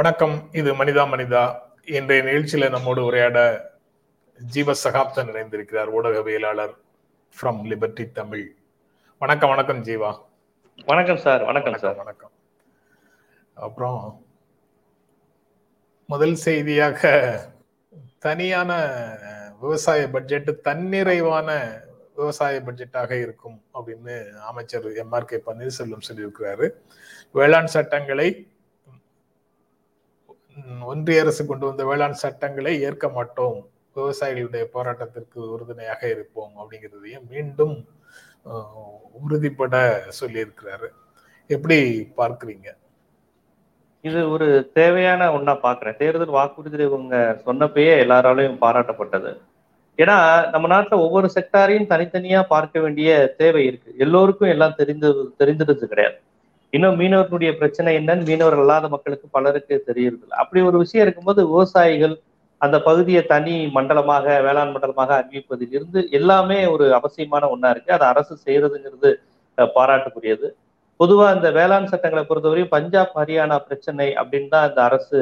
வணக்கம். இது மனிதா மனிதா. இன்றைய நிகழ்ச்சியில நம்மோடு உரையாட ஜீவ சகாப்தன் இணைந்திருக்கிறார் ஊடகவியலாளர் ஃப்ரம் லிபர்டி தமிழ் வணக்கம் வணக்கம் ஜீவா. வணக்கம் சார் வணக்கம் சார். வணக்கம். அப்புறம் முதல் செய்தியாக தனியான விவசாய பட்ஜெட் தன்னிறைவான விவசாய பட்ஜெட்டாக இருக்கும் அப்படின்னு அமைச்சர் எம் ஆர் கே பன்னீர்செல்வம் சொல்லியிருக்கிறாரு. வேளாண் சட்டங்களை ஒன்றிய அரசு கொண்டு வந்த வேளாண் சட்டங்களை ஏற்க மாட்டோம். விவசாயிகளுடைய போராட்டத்திற்கு உறுதுணையாக இருப்போம் அப்படிங்கிறதையும் மீண்டும் உறுதிப்பட சொல்லியிருக்கிறாரு. எப்படி பார்க்குறீங்க? இது ஒரு தேவையான ஒன்றா பார்க்குறேன். தேர்தல் வாக்குறுதி இவங்க சொன்னப்பயே எல்லாராலையும் பாராட்டப்பட்டது. ஏன்னா நம்ம நாட்டில் ஒவ்வொரு செக்டாரையும் தனித்தனியா பார்க்க வேண்டிய தேவை இருக்கு. எல்லோருக்கும் எல்லாம் தெரிந்தது தெரிஞ்சிருந்தது கிடையாது. இன்னும் மீனவர்களுடைய பிரச்சனை என்னன்னு மீனவர் இல்லாத மக்களுக்கு பலருக்கு தெரியறது அப்படி ஒரு விஷயம் இருக்கும்போது விவசாயிகள் அந்த பகுதியை தனி மண்டலமாக வேளாண் மண்டலமாக அறிவிப்பதில் இருந்து எல்லாமே ஒரு அவசியமான ஒன்றா இருக்கு. அதை அரசு செய்யறதுங்கிறது பாராட்டுக்குரியது. பொதுவாக இந்த வேளாண் சட்டங்களை பொறுத்தவரையும் பஞ்சாப் ஹரியானா பிரச்சனை அப்படின்னு தான் இந்த அரசு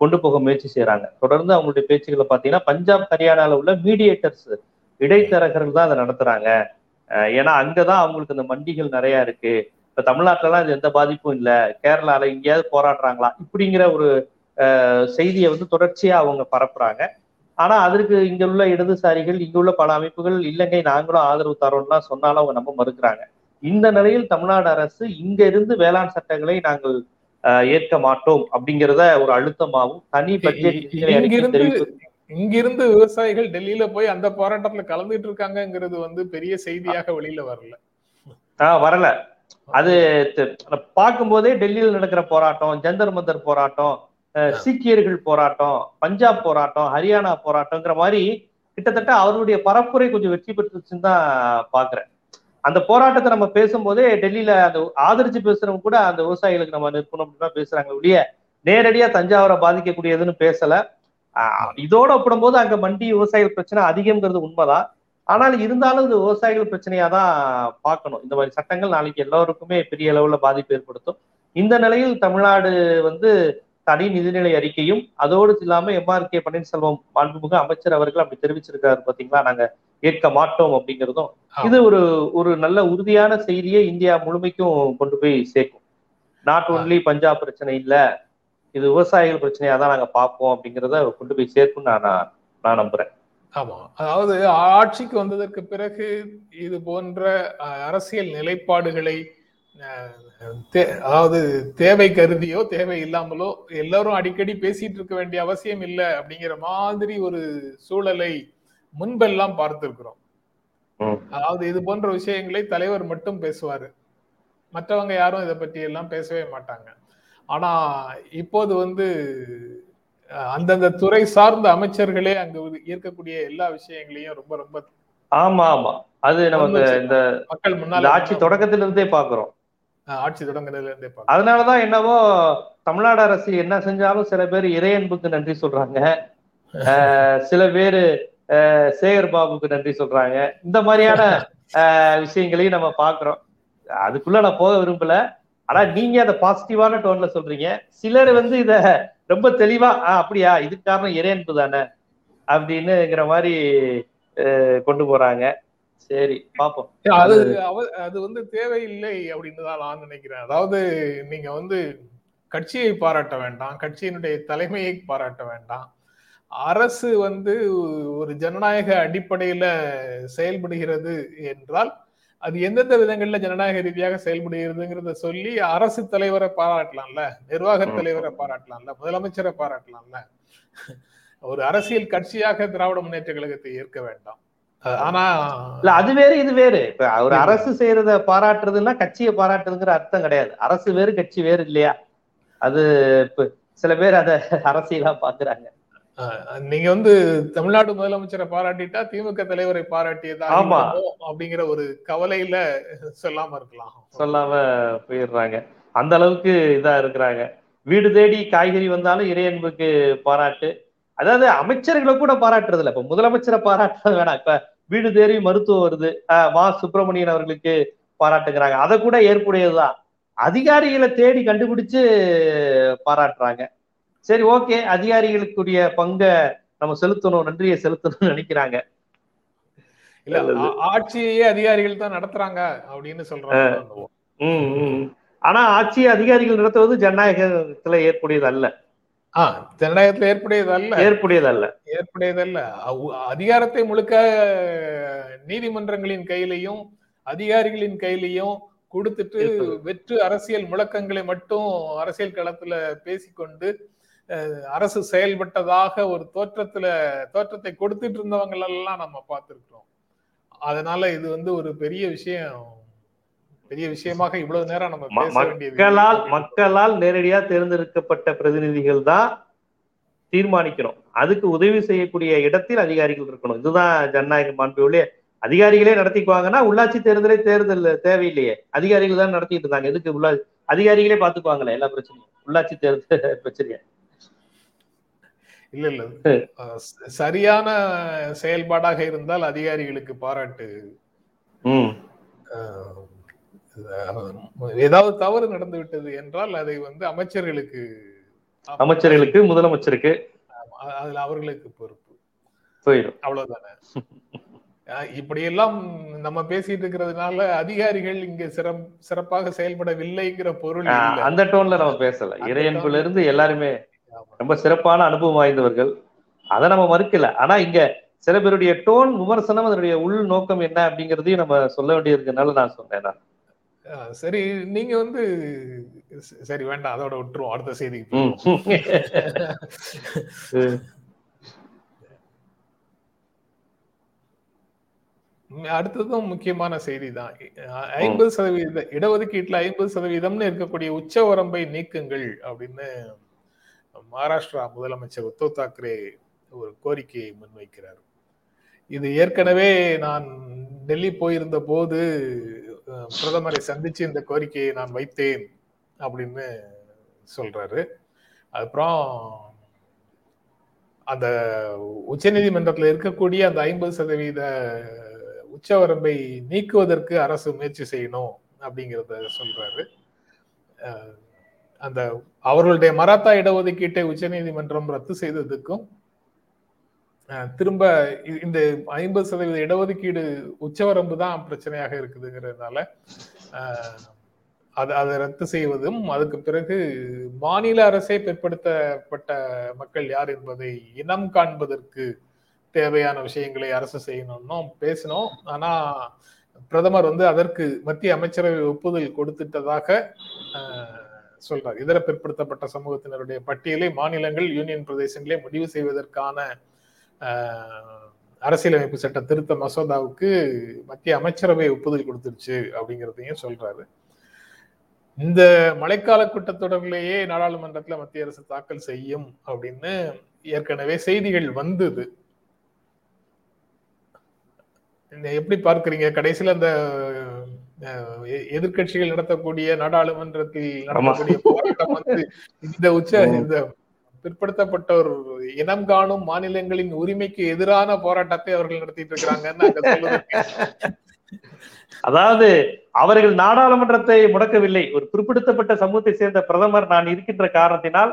கொண்டு போக முயற்சி செய்யறாங்க தொடர்ந்து அவங்களுடைய பேச்சுகளை பார்த்தீங்கன்னா பஞ்சாப் ஹரியானாவில் உள்ள மீடியேட்டர்ஸ் இடைத்தரகர்கள் தான் அதை நடத்துறாங்க. ஏன்னா அங்கதான் அவங்களுக்கு இந்த மண்டிகள் நிறைய இருக்கு. இப்ப தமிழ்நாட்டிலலாம் இது எந்த பாதிப்பும் இல்லை. கேரளால எங்கேயாவது போராடுறாங்களா? இப்படிங்கிற ஒரு செய்தியை வந்து தொடர்ச்சியா அவங்க பரப்புறாங்க. ஆனா அதற்கு இங்க உள்ள இடதுசாரிகள் இங்க உள்ள பல அமைப்புகள் இல்லைங்க நாங்களும் ஆதரவு தரோம்லாம் சொன்னாலும் அவங்க நம்ப மறுக்கிறாங்க. இந்த நிலையில் தமிழ்நாடு அரசு இங்க இருந்து வேளாண் சட்டங்களை நாங்கள் ஏற்க மாட்டோம் அப்படிங்கிறத ஒரு அழுத்தமாகவும் தனி பட்ஜெட் இங்கிருந்து விவசாயிகள் டெல்லியில போய் அந்த போராட்டத்துல கலந்துட்டு இருக்காங்கிறது வந்து பெரிய செய்தியாக வெளியில வரல. ஆஹ் வரல. அது பார்க்கும்போதே டெல்லியில் நடக்கிற போராட்டம் ஜந்தர் மந்தர் போராட்டம் சீக்கியர்கள் போராட்டம் பஞ்சாப் போராட்டம் ஹரியானா போராட்டம்ங்கிற மாதிரி கிட்டத்தட்ட அவருடைய பரப்புரை கொஞ்சம் வெற்றி பெற்றுச்சுன்னு தான் பாக்குறேன். அந்த போராட்டத்தை நம்ம பேசும்போதே டெல்லியில அந்த ஆதரிச்சு பேசுறவங்க கூட அந்த விவசாயிகளுக்கு நம்ம நிற்கணும் அப்படின்னு பேசுறாங்க ஒழிய நேரடியா தஞ்சாவூரை பாதிக்கக்கூடியதுன்னு பேசல. இதோட ஒப்பிடும்போது அங்க மண்டி விவசாயிகள் பிரச்சனை அதிகம்ங்கிறது உண்மைதான். ஆனால் இருந்தாலும் இது விவசாயிகள் பிரச்சனையா தான் பார்க்கணும். இந்த மாதிரி சட்டங்கள் நாளைக்கு எல்லோருக்குமே பெரிய அளவுல பாதிப்பு ஏற்படுத்தும். இந்த நிலையில் தமிழ்நாடு வந்து தனி நிதிநிலை அறிக்கையும் அதோடு இல்லாம எம்ஆர் கே பன்னீர்செல்வம் மாண்புமிகு அமைச்சர் அவர்கள் அப்படி தெரிவிச்சிருக்காரு பாத்தீங்களா? நாங்க ஏற்க மாட்டோம் அப்படிங்கிறதும். இது ஒரு ஒரு நல்ல உறுதியான செய்தியை இந்தியா முழுமைக்கும் கொண்டு போய் சேர்க்கும். நாட் ஒன்லி பஞ்சாப் பிரச்சனை இல்ல இது விவசாயிகள் பிரச்சனையா தான் நாங்க பார்ப்போம் அப்படிங்கிறத கொண்டு போய் சேர்க்கும் நான் நான் நம்புறேன். ஆமா. அதாவது ஆட்சிக்கு வந்ததற்கு பிறகு இது போன்ற அரசியல் நிலைப்பாடுகளை அதாவது தேவை கருதியோ தேவை இல்லாமலோ எல்லாரும் அடிக்கடி பேசிட்டு இருக்க வேண்டிய அவசியம் இல்லை அப்படிங்கிற மாதிரி ஒரு சூழலை முன்பெல்லாம் பார்த்திருக்கிறோம். அதாவது இது போன்ற விஷயங்களை தலைவர் மட்டும் பேசுவாரு. மற்றவங்க யாரும் இதை பற்றி எல்லாம் பேசவே மாட்டாங்க. ஆனா இப்போது வந்து அந்தந்த துறை சார்ந்த அமைச்சர்களே அங்கு இருக்கக்கூடிய எல்லா விஷயங்களையும் ரொம்ப ரொம்ப ஆமா ஆமா. அது நமக்கு இந்த மக்கள் முன்னாள் ஆட்சி தொடக்கத்துல இருந்தே பாக்குறோம் ஆட்சி தொடங்குறதுல இருந்தே அதனாலதான் என்னவோ தமிழ்நாடு அரசு என்ன செஞ்சாலும் சில பேர் இறையன்புக்கு நன்றி சொல்றாங்க. சில பேரு சேகர் பாபுக்கு நன்றி சொல்றாங்க. இந்த மாதிரியான விஷயங்களையும் நம்ம பாக்குறோம் அதுக்குள்ள நான் போக விரும்பல. ஆனா நீங்க அதை பாசிட்டிவான டோன்ல சொல்றீங்க. சிலர் வந்து இத ரொம்ப தெளிவா அப்படியா இதுக்கு காரணம் இறையன்பு தானே? அப்படின்னுங்கிற மாதிரி கொண்டு போறாங்க. சரி பாப்போம். அது அது வந்து தேவையில்லை அப்படின்னு தான் நான் நினைக்கிறேன். அதாவது நீங்க வந்து கட்சியை பாராட்ட வேண்டாம் கட்சியினுடைய தலைமையை பாராட்ட வேண்டாம். அரசு வந்து ஒரு ஜனநாயக அடிப்படையில செயல்படுகிறது என்றால் அது எந்தெந்த விதங்கள்ல ஜனநாயக ரீதியாக செயல்படுகிறதுங்கிறத சொல்லி அரசு தலைவரை பாராட்டலாம்ல நிர்வாக தலைவரை பாராட்டலாம்ல முதலமைச்சரை பாராட்டலாம்ல. ஒரு அரசியல் கட்சியாக திராவிட முன்னேற்ற கழகத்தை ஏற்க வேண்டாம். ஆனா இல்ல அது வேறு இது வேறு. இப்ப ஒரு அரசு செய்யறத பாராட்டுறதுன்னா கட்சியை பாராட்டுறதுங்கிற அர்த்தம் கிடையாது. அரசு வேறு கட்சி வேறு இல்லையா? அது இப்ப சில பேர் அத அரசியலா பாக்குறாங்க. நீங்க வந்து தமிழ்நாடு முதலமைச்சரை பாராட்டிட்டா திமுக தலைவரை பாராட்டியதா அப்படிங்கிற ஒரு கவலையில சொல்லாம இருக்கலாம். சொல்லாம போயிடுறாங்க. அந்த அளவுக்கு இதா இருக்கிறாங்க. வீடு தேடி காய்கறி வந்தாலும் இறையன்புக்கு பாராட்டு. அதாவது அமைச்சர்களை கூட பாராட்டுறது இல்ல இப்ப முதலமைச்சரை பாராட்ட வேணாம். இப்ப வீடு தேடி மருத்துவம் வருது. மா சுப்பிரமணியன் அவர்களுக்கு பாராட்டுங்கிறாங்க அதை கூட ஏற்புடையதுதான். அதிகாரிகளை தேடி கண்டுபிடிச்சு பாராட்டுறாங்க. சரி ஓகே அதிகாரிகளுக்குரிய பங்கை நம்ம செலுத்தணும் நன்றியை செலுத்தணும்னு நினைக்கிறாங்க இல்ல நல்லது. ஆ- ஆட்சியையே அதிகாரிகள் தான் நடத்துறாங்க அப்படின்னு சொல்றாங்க. ஆனா ஆட்சி அதிகாரிகள் நடத்துவது ஜனநாயகத்துல ஏற்புடையது அல்ல ஆஹ் ஜனநாயகத்துல ஏற்புடையது அல்ல ஏற்புடையது அல்ல ஏற்புடையதல்ல அவு- அதிகாரத்தை முழுக்க நீதிமன்றங்களின் கையிலையும் அதிகாரிகளின் கையிலையும் கொடுத்துட்டு. வெற்று அரசியல் முழக்கங்களை மட்டும் அரசியல் களத்துல பேசிக்கொண்டு அரசு செயல்பட்டதாக ஒரு தோற்றத்துல தோற்றத்தை கொடுத்துட்டு இருந்தவங்க எல்லாம் நம்ம பார்த்திருக்கிறோம். அதனால இது வந்து ஒரு பெரிய விஷயம். பெரிய விஷயமாக இவ்வளவு நேரம் நம்ம மக்களால் மக்களால் நேரடியா தேர்ந்தெடுக்கப்பட்ட பிரதிநிதிகள் தான் தீர்மானிக்கணும். அதுக்கு உதவி செய்யக்கூடிய இடத்தில் அதிகாரிகள் இருக்கணும். இதுதான் ஜனநாயக மாண்பு ஒழிய அதிகாரிகளே நடத்திக்குவாங்கன்னா உள்ளாட்சி தேர்தலே தேர்தல் தேவையில்லையே. அதிகாரிகள் தான் நடத்திட்டு இருந்தாங்க எதுக்கு உள்ள அதிகாரிகளே பாத்துக்குவாங்களே எல்லா பிரச்சனையும். உள்ளாட்சி தேர்தல் பிரச்சனையா. இல்ல இல்ல. சரியான செயல்பாடாக இருந்தால் அதிகாரிகளுக்கு பாராட்டு. ஏதாவது தவறு நடந்து விட்டது என்றால் அதை வந்து அமைச்சர்களுக்கு அமைச்சர்களுக்கு முதலமைச்சருக்கு. அதுல அவர்களுக்கு பொறுப்பு. போயிடும். அவ்வளவுதானே. அஹ், இப்படியெல்லாம் நம்ம பேசிட்டு இருக்கிறதுனால அதிகாரிகள் இங்க சிறப்பாக செயல்படவில்லைங்கிற பொருள் அந்த டோன்ல நம்ம பேசல. இறையன்புல இருந்து எல்லாருமே. ரொம்ப சிறப்பான அனுபவம் வாய்ந்தவர்கள். அதை நம்ம மறுக்கல. ஆனா இங்க சில பேருடைய டோன் விமர்சனம் அதனுடைய உள் நோக்கம் என்ன அப்படிங்கறதையும் நம்ம சொல்ல வேண்டியிருக்கனால நான் சொன்னேன் சரி நீங்க வந்து சரி வேண்டாம். அதோட விட்டுருவோம். அடுத்த செய்திக்கு அடுத்ததும் முக்கியமான செய்தி தான் ஐம்பது சதவீத இடஒதுக்கீட்டுல ஐம்பது சதவீதம்னு இருக்கக்கூடிய உச்ச வரம்பை நீக்குங்கள் அப்படின்னு மகாராஷ்டிரா முதலமைச்சர் உத்தவ் தாக்கரே ஒரு கோரிக்கையை முன்வைக்கிறார். இது ஏற்கனவே நான் டெல்லி போயிருந்த போது பிரதமரை சந்திச்சு இந்த கோரிக்கையை நான் வைத்தேன் அப்படின்னு சொல்றாரு. அப்புறம் அந்த உச்சநீதிமன்றத்தில் இருக்கக்கூடிய அந்த ஐம்பது சதவீத உச்சவரம்பை நீக்குவதற்கு அரசு முயற்சி செய்யணும் அப்படிங்கிறத சொல்றாரு. அந்த அவர்களுடைய மராத்தா இடஒதுக்கீட்டை உச்சநீதிமன்றம் ரத்து செய்ததுக்கும் திரும்ப இந்த ஐம்பது சதவீத இடஒதுக்கீடு உச்சவரம்பு தான் பிரச்சனையாக இருக்குதுங்கிறதுனால அது அதை ரத்து செய்வதும் அதுக்கு பிறகு மாநில அரசே பிற்படுத்தப்பட்ட மக்கள் யார் என்பதை இனம் காண்பதற்கு தேவையான விஷயங்களை அரசு செய்யணும்னும் பேசினோம். ஆனா பிரதமர் வந்து அதற்கு மத்திய அமைச்சரவை ஒப்புதல் கொடுத்துட்டதாக சொல்றார். இதர பிற்படுத்தப்பட்ட சமூகத்தினருடைய பட்டியலை மாநிலங்கள் யூனியன் பிரதேசங்களே முடிவு செய்வதற்கான அரசியலமைப்பு சட்ட திருத்த மசோதாவுக்கு மத்திய அமைச்சரவை ஒப்புதல் கொடுத்துருச்சு அப்படிங்கிறதையும் சொல்றாரு. இந்த மழைக்கால கூட்டத்தொடரிலேயே நாடாளுமன்றத்தில் மத்திய அரசு தாக்கல் செய்யும் அப்படின்னு ஏற்கனவே செய்திகள் வந்தது. எப்படி பார்க்குறீங்க? கடைசியில அந்த அஹ், எ- எதிர்க்கட்சிகள் நடத்தக்கூடிய நாடாளுமன்றத்தில் நடத்தக்கூடிய போராட்டம் வந்து இந்த உச்ச. இந்த பிற்படுத்தப்பட்டோர் இனம் காணும் மாநிலங்களின் உரிமைக்கு எதிரான போராட்டத்தை அவர்கள் நடத்திட்டு இருக்கிறாங்கன்னு அதாவது அவர்கள் நாடாளுமன்றத்தை முடக்கவில்லை. ஒரு பிற்படுத்தப்பட்ட சமூகத்தை சேர்ந்த பிரதமர் நான் இருக்கின்ற காரணத்தினால்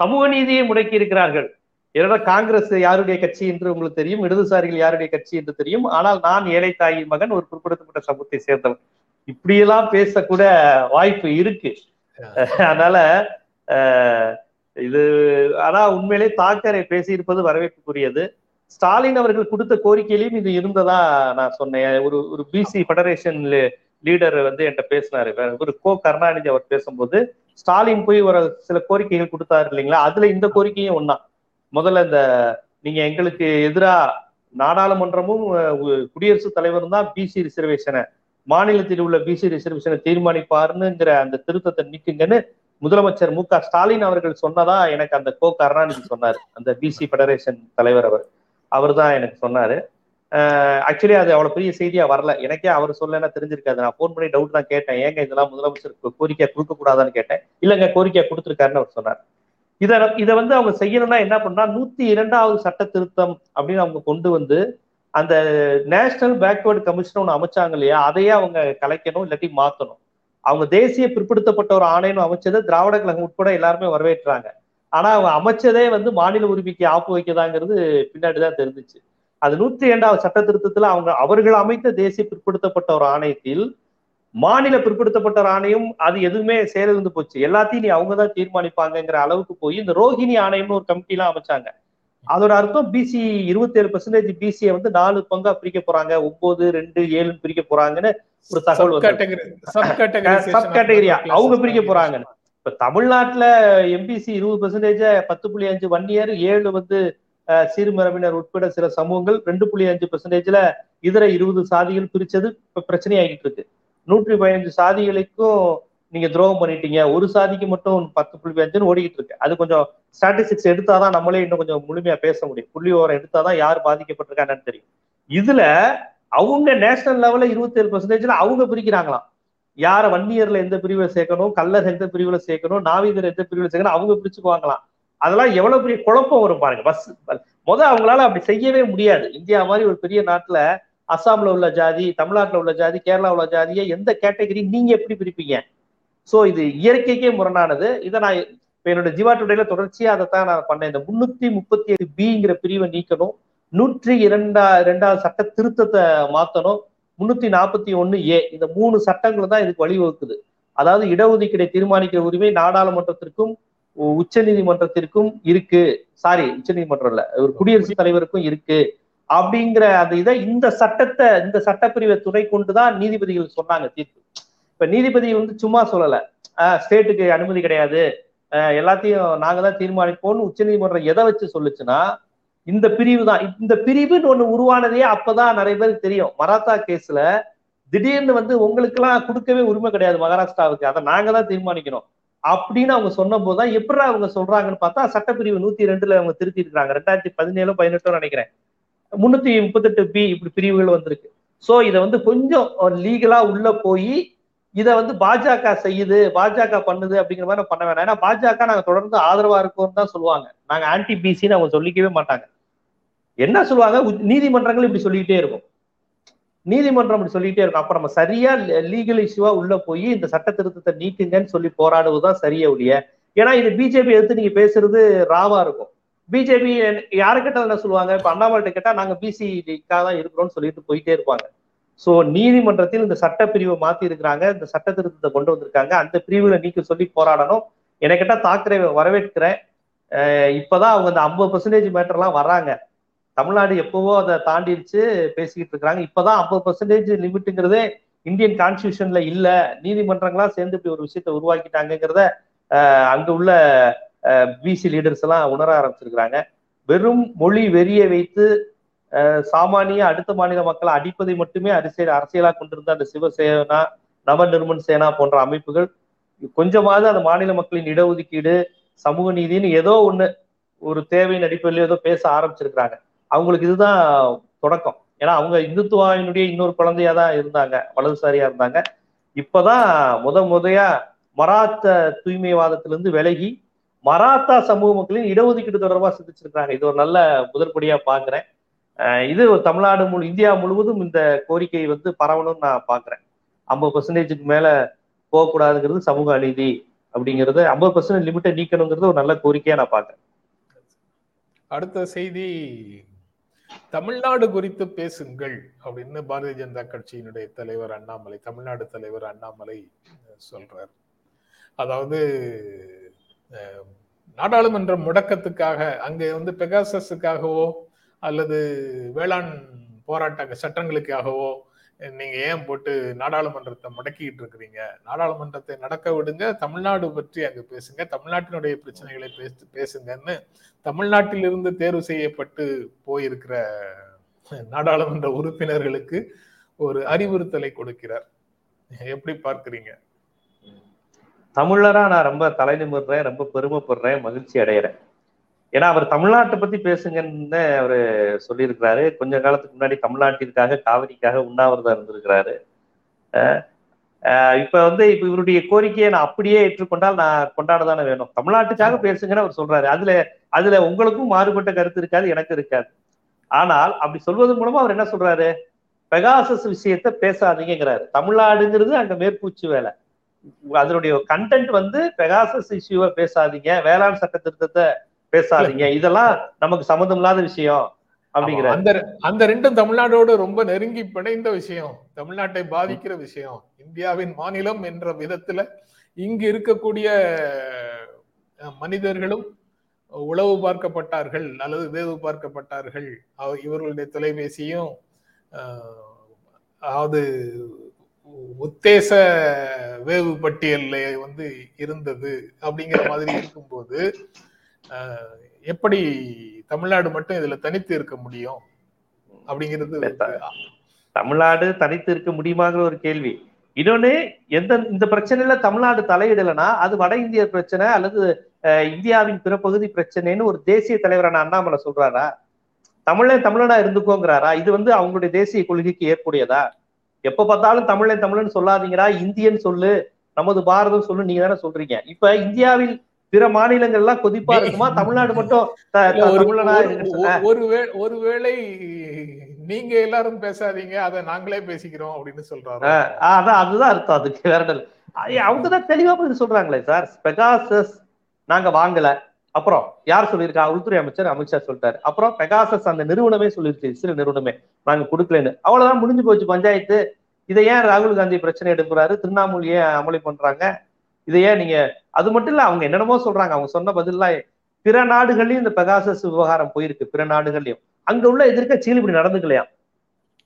சமூக நீதியை முடக்கி இருக்கிறார்கள். ஏன்னா காங்கிரஸ் யாருடைய கட்சி என்று உங்களுக்கு தெரியும் இடதுசாரிகள் யாருடைய கட்சி என்று தெரியும். ஆனால் நான் ஏழை தாயின் மகன் ஒரு பிற்படுத்தப்பட்ட சமூகத்தை சேர்ந்தவன். இப்படியெல்லாம் பேசக்கூட வாய்ப்பு இருக்கு. அதனால இது ஆனா உண்மையிலே தாக்கரே பேசியிருப்பது வரவேற்புக்குரியது. ஸ்டாலின் அவர்கள் கொடுத்த கோரிக்கையிலையும் இது இருந்ததா நான் சொன்னேன். ஒரு ஒரு பிசி ஃபெடரேஷன் லீடர் வந்து என்கிட்ட பேசினாரு. ஒரு கோ கருணாநிதி அவர் பேசும்போது ஸ்டாலின் போய் ஒரு சில கோரிக்கைகள் கொடுத்தாரு இல்லைங்களா? அதுல இந்த கோரிக்கையும் ஒண்ணா. முதல்ல இந்த நீங்க எங்களுக்கு எதிரா நாடாளுமன்றமும் குடியரசுத் தலைவரும் தான் பிசி ரிசர்வேஷனை மாநிலத்தில் உள்ள பிசி ரிசர்வேஷனை தீர்மானிப்பாருங்கிற அந்த திருத்தத்தை நீக்குங்கன்னு முதலமைச்சர் மு க ஸ்டாலின் அவர்கள் சொன்னதா எனக்கு அந்த கோ கருணாநிதி சொன்னார். அந்த பிசி ஃபெடரேஷன் தலைவர் அவர். அவர் தான் எனக்கு சொன்னாரு. ஆக்சுவலி அது அவ்வளவு பெரிய செய்தியா வரல. எனக்கே அவர் சொல்லனா தெரிஞ்சிருக்காது. நான் ஃபோன் பண்ணி டவுட் தான் கேட்டேன். ஏங்க இதெல்லாம் முதலமைச்சர் கோரிக்கை கொடுக்க கூடாதான்னு கேட்டேன். இல்லைங்க கோரிக்கை கொடுத்துருக்காருன்னு அவர் சொன்னார். இத இதை வந்து அவங்க செய்யணும்னா என்ன பண்ணா நூத்தி இரண்டாவது சட்ட திருத்தம் அப்படின்னு அவங்க கொண்டு வந்து அந்த நேஷனல் பேக்வேர்டு கமிஷன் ஒன்று அமைச்சாங்க இல்லையா அதையே அவங்க கலைக்கணும் இல்லாட்டி மாற்றணும் அவங்க தேசிய பிற்படுத்தப்பட்ட ஒரு ஆணையம் அமைச்சதை திராவிட கழகம் உட்பட எல்லாருமே வரவேற்றாங்க. ஆனா அவங்க அமைச்சதே வந்து மாநில உரிமைக்கு ஆப்பு வைக்கதாங்கிறது பின்னாடிதான் தெரிஞ்சிச்சு. அது நூற்றி இரண்டாவது சட்ட திருத்தத்துல அவங்க அவர்கள் அமைத்த தேசிய பிற்படுத்தப்பட்ட ஒரு ஆணையத்தில் மாநில பிற்படுத்தப்பட்ட ஒரு ஆணையம் அது எதுவுமே செயலிழந்து போச்சு. எல்லாத்தையும் நீ அவங்க தான் தீர்மானிப்பாங்கங்கிற அளவுக்கு போய் இந்த ரோஹிணி ஆணையம்னு ஒரு கமிட்டி எல்லாம் அமைச்சாங்க. அதோட அர்த்தம் பிசி இருபத்தி ஏழு பெர்சன்டேஜ் பிசியை வந்து நாலு பங்கா பிரிக்க போறாங்க. ஒன்பது ரெண்டு ஏழுன்னு பிரிக்க போறாங்கன்னு ஒரு தகவல் சப் கேட்டகரியா அவங்க பிரிக்க போறாங்கன்னு இப்ப தமிழ்நாட்டுல எம்பிசி இருபது பெர்சன்டேஜ் பத்து புள்ளி அஞ்சு ஒன் இயர் ஏழு வந்து சிறுமரபினர் உட்பட சில சமூகங்கள் ரெண்டு புள்ளி அஞ்சு பெர்சன்டேஜ்ல இதர இருபது சாதிகள் பிரிச்சது இப்ப பிரச்சனை ஆகிட்டு இருக்கு. நூற்றி பதினஞ்சு சாதிகளுக்கும் நீங்க துரோகம் பண்ணிட்டீங்க. ஒரு சாதிக்கு மட்டும் பத்து புள்ளி அஞ்சுன்னு ஓடிக்கிட்டு இருக்கு. அது கொஞ்சம் ஸ்டாட்டிஸ்டிக்ஸ் எடுத்தாதான் நம்மளே இன்னும் கொஞ்சம் முழுமையா பேச முடியும். புள்ளி ஓரம் எடுத்தாதான் யார் பாதிக்கப்பட்டிருக்காங்கன்னு தெரியும். இதுல அவங்க நேஷனல் லெவல்ல இருபத்தி ஏழு பெர்சன்டேஜ்ல அவங்க பிரிக்கிறாங்களாம். யார வன்னியர்ல எந்த பிரிவில் சேர்க்கணும் கல்லர் எந்த பிரிவுல சேர்க்கணும் நாவிதர் எந்த பிரிவுல சேர்க்கணும் அவங்க பிரிச்சுக்குவாங்களாம். அதெல்லாம் எவ்வளவு பெரிய குழப்பம் வரும் பாருங்க. பஸ் முத அவங்களால அப்படி செய்யவே முடியாது. இந்தியா மாதிரி ஒரு பெரிய நாட்டுல அஸ்ஸாம்ல உள்ள ஜாதி தமிழ்நாட்டுல உள்ள ஜாதி கேரளா உள்ள ஜாதியை எந்த கேட்டகரி நீங்க எப்படி பிரிப்பீங்க? சோ இது இயற்கைக்கே முரணானது. இதை நான் இப்போ என்னோட ஜீவா டுடேல தொடர்ச்சியா தான் நான் பண்ணேன். இந்த முன்னூத்தி முப்பத்தி ஏழு பிங்கிற பிரிவை நீக்கணும். நூற்றி இரண்டா இரண்டாவது சட்ட திருத்தத்தை மாத்தணும். முன்னூத்தி நாற்பத்தி ஒண்ணு ஏ. இந்த மூணு சட்டங்கள் தான் இதுக்கு வழிவகுக்குது. அதாவது இடஒதுக்கீடை தீர்மானிக்கிற உரிமை நாடாளுமன்றத்திற்கும் உச்ச நீதிமன்றத்திற்கும் இருக்கு. சாரி உச்ச நீதிமன்றம் இல்ல. ஒரு குடியரசுத் தலைவருக்கும் இருக்கு. அப்படிங்கிற அந்த இதை இந்த சட்டத்தை இந்த சட்டப்பிரிவை துணை கொண்டுதான் நீதிபதிகள் சொன்னாங்க தீர்ப்பு. இப்ப நீதிபதி வந்து சும்மா சொல்லல. ஸ்டேட்டுக்கு அனுமதி கிடையாது. எல்லாத்தையும் நாங்க தான் தீர்மானிப்போம்னு உச்ச நீதிமன்றம் எதை வச்சு சொல்லுச்சுன்னா இந்த பிரிவு தான். இந்த பிரிவுன்னு ஒண்ணு உருவானதே அப்பதான் நிறைய பேருக்கு தெரியும். மராத்தா கேஸ்ல திடீர்னு வந்து உங்களுக்கு எல்லாம் கொடுக்கவே உரிமை கிடையாது மகாராஷ்டிராவுக்கு. அதை நாங்க தான் தீர்மானிக்கணும். அப்படின்னு அவங்க சொன்ன போதுதான் எப்படி அவங்க சொல்றாங்கன்னு பார்த்தா சட்டப்பிரிவு நூத்தி ரெண்டுல அவங்க திருத்தி இருக்காங்க ரெண்டாயிரத்தி பதினேழு பதினெட்டோ நினைக்கிறேன். முன்னூத்தி முப்பத்தெட்டு பி இப்படி பிரிவுகள் வந்திருக்கு. சோ இதை வந்து கொஞ்சம் லீகலா உள்ள போய் இதை வந்து பாஜக செய்யுது பாஜக பண்ணுது அப்படிங்கிற மாதிரி பண்ண வேணாம். ஏன்னா பாஜக நாங்க தொடர்ந்து ஆதரவா இருக்கோம்னு தான் சொல்லுவாங்க. நாங்க ஆன்டி பிசின்னு அவங்க சொல்லிக்கவே மாட்டாங்க. என்ன சொல்லுவாங்க? நீதிமன்றங்கள் இப்படி சொல்லிக்கிட்டே இருக்கும். நீதிமன்றம் அப்படி சொல்லிக்கிட்டே இருக்கும். அப்ப நம்ம சரியா லீகல் இஷ்யூவா உள்ள போய் இந்த சட்ட திருத்தத்தை நீக்குங்கன்னு சொல்லி போராடுவதுதான் சரியா ஒழிய ஏன்னா இது பிஜேபி எடுத்து நீங்க பேசுறது ராவா இருக்கும். பிஜேபி யாருக்கிட்ட என்ன சொல்லுவாங்க? இப்ப அண்ணாமலை கேட்டா நாங்க பிசிக்காக தான் இருக்கிறோம்னு சொல்லிட்டு போயிட்டே இருப்பாங்க. ஸோ நீதிமன்றத்தில் இந்த சட்ட பிரிவை மாத்தி இருக்கிறாங்க இந்த சட்ட திருத்தத்தை கொண்டு வந்திருக்காங்க. அந்த பிரிவுகளை நீக்க சொல்லி போராடணும். எனக்கிட்ட கேட்டா தாக்கரே வரவேற்கிறேன். இப்பதான் அவங்க அந்த ஐம்பது பர்சன்டேஜ் மேட்டர்லாம் வர்றாங்க. தமிழ்நாடு எப்பவோ அதை தாண்டிடுச்சு பேசிக்கிட்டு இருக்கிறாங்க. இப்பதான் ஐம்பது பர்சன்டேஜ் லிமிட்டுங்கிறதே இந்தியன் கான்ஸ்டியூஷன்ல இல்ல. நீதிமன்றங்களா சேர்ந்து இப்படி ஒரு விஷயத்த உருவாக்கிட்டாங்கிறத அங்க உள்ள பிசி லீடர்ஸ் எல்லாம் உணர ஆரம்பிச்சிருக்கிறாங்க. வெறும் மொழி வெறிய வைத்து சாமானிய அடுத்த மாநில மக்களை அடிப்பதை மட்டுமே அரசியல் அரசியலாக கொண்டிருந்த அந்த சிவசேனா நவ நிர்மன் சேனா போன்ற அமைப்புகள் கொஞ்சமாவது அந்த மாநில மக்களின் இடஒதுக்கீடு சமூக நீதினு ஏதோ ஒண்ணு ஒரு தேவையின் அடிப்படையில் ஏதோ பேச ஆரம்பிச்சிருக்கிறாங்க. அவங்களுக்கு இதுதான் தொடக்கம். ஏன்னா அவங்க இந்துத்துவாவினுடைய இன்னொரு குழந்தையா தான் இருந்தாங்க வலதுசாரியா இருந்தாங்க. இப்பதான் முத முதையா மராத்த தூய்மைவாதத்திலிருந்து விலகி மராத்தா சமூக மக்களின் இடஒதுக்கீடு தொடர்பா சிந்திச்சிருக்கிறாங்க. இது ஒரு நல்ல முதற்படியா பாக்குறேன். இது தமிழ்நாடு முழு இந்தியா முழுவதும் இந்த கோரிக்கை வந்து பரவணும்னு நான் பாக்குறேன். ஐம்பது பர்சன்டேஜுக்கு மேல போகக்கூடாதுங்கிறது சமூக அநீதி அப்படிங்கிறது ஐம்பது பர்சன்ட் லிமிட்டை நீக்கணுங்கிறது ஒரு நல்ல கோரிக்கையா நான் பாக்குறேன். அடுத்த செய்தி தமிழ்நாடு குறித்து பேசுங்கள் அப்படின்னு பாரதிய ஜனதா கட்சியினுடைய தலைவர் அண்ணாமலை தமிழ்நாடு தலைவர் அண்ணாமலை சொல்றார். அதாவது நாடாளுமன்ற முடக்கத்துக்காக அங்க வந்து பெகாசஸுக்காகவோ அல்லது வேளாண் போராட்ட சட்டங்களுக்காகவோ நீங்க ஏன் போட்டு நாடாளுமன்றத்தை முடக்கிட்டு இருக்கிறீங்க? நாடாளுமன்றத்தை நடக்க விடுங்க தமிழ்நாடு பற்றி அங்க பேசுங்க தமிழ்நாட்டினுடைய பிரச்சனைகளை பேசு பேசுங்கன்னு தமிழ்நாட்டிலிருந்து தேர்வு செய்யப்பட்டு போயிருக்கிற நாடாளுமன்ற உறுப்பினர்களுக்கு ஒரு அறிவுறுத்தலை கொடுக்கிறார். எப்படி பார்க்கிறீங்க? தமிழரா நான் ரொம்ப தலை நிமிடுறேன் ரொம்ப பெருமைப்படுறேன் மகிழ்ச்சி அடைகிறேன் ஏன்னா அவர் தமிழ்நாட்டை பத்தி பேசுங்கன்னு அவரு சொல்லியிருக்கிறாரு. கொஞ்ச காலத்துக்கு முன்னாடி தமிழ்நாட்டிற்காக காவிரிக்காக உண்ணாவிரதம் இருந்திருக்கிறாரு. இப்ப வந்து இப்ப இவருடைய கோரிக்கையை நான் அப்படியே ஏற்றுக்கொண்டால் நான் கொண்டாட தானே வேணும். தமிழ்நாட்டுக்காக பேசுங்கன்னு அவர் சொல்றாரு. அதுல அதுல உங்களுக்கும் மாறுபட்ட கருத்து இருக்காது எனக்கு இருக்காது. ஆனால் அப்படி சொல்வது மூலமா அவர் என்ன சொல்றாரு? பெகாசஸ் விஷயத்த பேசாதீங்கிறாரு. தமிழ்நாடுங்கிறது அங்க மேற்பூச்சு வேலை. அதனுடைய கண்டென்ட் வந்து பெகாசஸ் இஷ்யூவை பேசாதீங்க. வேளாண் சட்ட திருத்தத்தை பேசாதீங்க. இதெல்லாம் நமக்கு சம்மந்தம் இல்லாத விஷயம் அப்படிங்கிற அந்த அந்த ரெண்டும் தமிழ்நாடோடு ரொம்ப நெருங்கி பிணைந்த விஷயம். தமிழ்நாட்டை பாதிக்கிற விஷயம். இந்தியாவின் மாநிலம் என்ற விதத்துல இங்கு இருக்கக்கூடிய மனிதர்களும் உளவு பார்க்கப்பட்டார்கள் அல்லது வேவு பார்க்கப்பட்டார்கள். இவர்களுடைய தொலைபேசியும் அதாவது உத்தேச வேவு பட்டியல்ல வந்து இருந்தது அப்படிங்கிற மாதிரி இருக்கும்போது எப்படி தமிழ்நாடு மட்டும் இதுல தனித்து இருக்க முடியும் அப்படிங்கிறது தமிழ்நாடு தனித்து இருக்க முடியுமாங்கிற ஒரு கேள்வி. இன்னொன்னு எந்த இந்த பிரச்சனையில தமிழ்நாடு தலையிடலைன்னா அது வட இந்திய பிரச்சனை அல்லது இந்தியாவின் பிற பகுதி பிரச்சனைன்னு ஒரு தேசிய தலைவரான அண்ணாமலை சொல்றாரா? தமிழன் தமிழனா இருந்துக்கோங்கிறாரா? இது வந்து அவங்களுடைய தேசிய கொள்கைக்கு ஏற்புடையதா? எப்ப பார்த்தாலும் தமிழன் தமிழன் சொல்லாதீங்கடா இந்தியன் சொல்லு நமது பாரதம் சொல்லு நீங்க தானே சொல்றீங்க. இப்ப இந்தியாவில் பிற மாநிலங்கள் எல்லாம் கொதிப்பா இருக்குமா? தமிழ்நாடு மட்டும் ஒருவேளை நீங்க எல்லாரும் பேசாதீங்க அதை நாங்களே பேசிக்கிறோம் அப்படின்னு சொல்றாரு? அதான் அதுதான் அர்த்தம் அதுக்கு வேற அவங்கதான் தெளிவா பதில் சொல்றாங்களே சார். பெகாசஸ் நாங்க வாங்கல. அப்புறம் யார் சொல்லியிருக்கா? உள்துறை அமைச்சர் அமித்ஷா சொல்லிட்டாரு. அப்புறம் பெகாசஸ் அந்த நிறுவனமே சொல்லிருச்சு சிறு நிறுவனமே. நாங்க கொடுக்கலன்னு. அவ்வளவுதான் முடிஞ்சு போச்சு பஞ்சாயத்து. இதை ஏன் ராகுல் காந்தி பிரச்சனை எடுக்கிறாரு? திருவண்ணாமலை ஏன் அமளி பண்றாங்க. இதை ஏன் நீங்க அது மட்டும் இல்ல அவங்க என்னென்னமோ சொல்றாங்க. அவங்க சொன்ன பதிலாம் பிற நாடுகள்லயும் இந்த பெகாசஸ் விவகாரம் போயிருக்கு பிற நாடுகள்லயும். அங்க உள்ள எதிர்கட்சிகள் இப்படி நடந்துக்கலையா?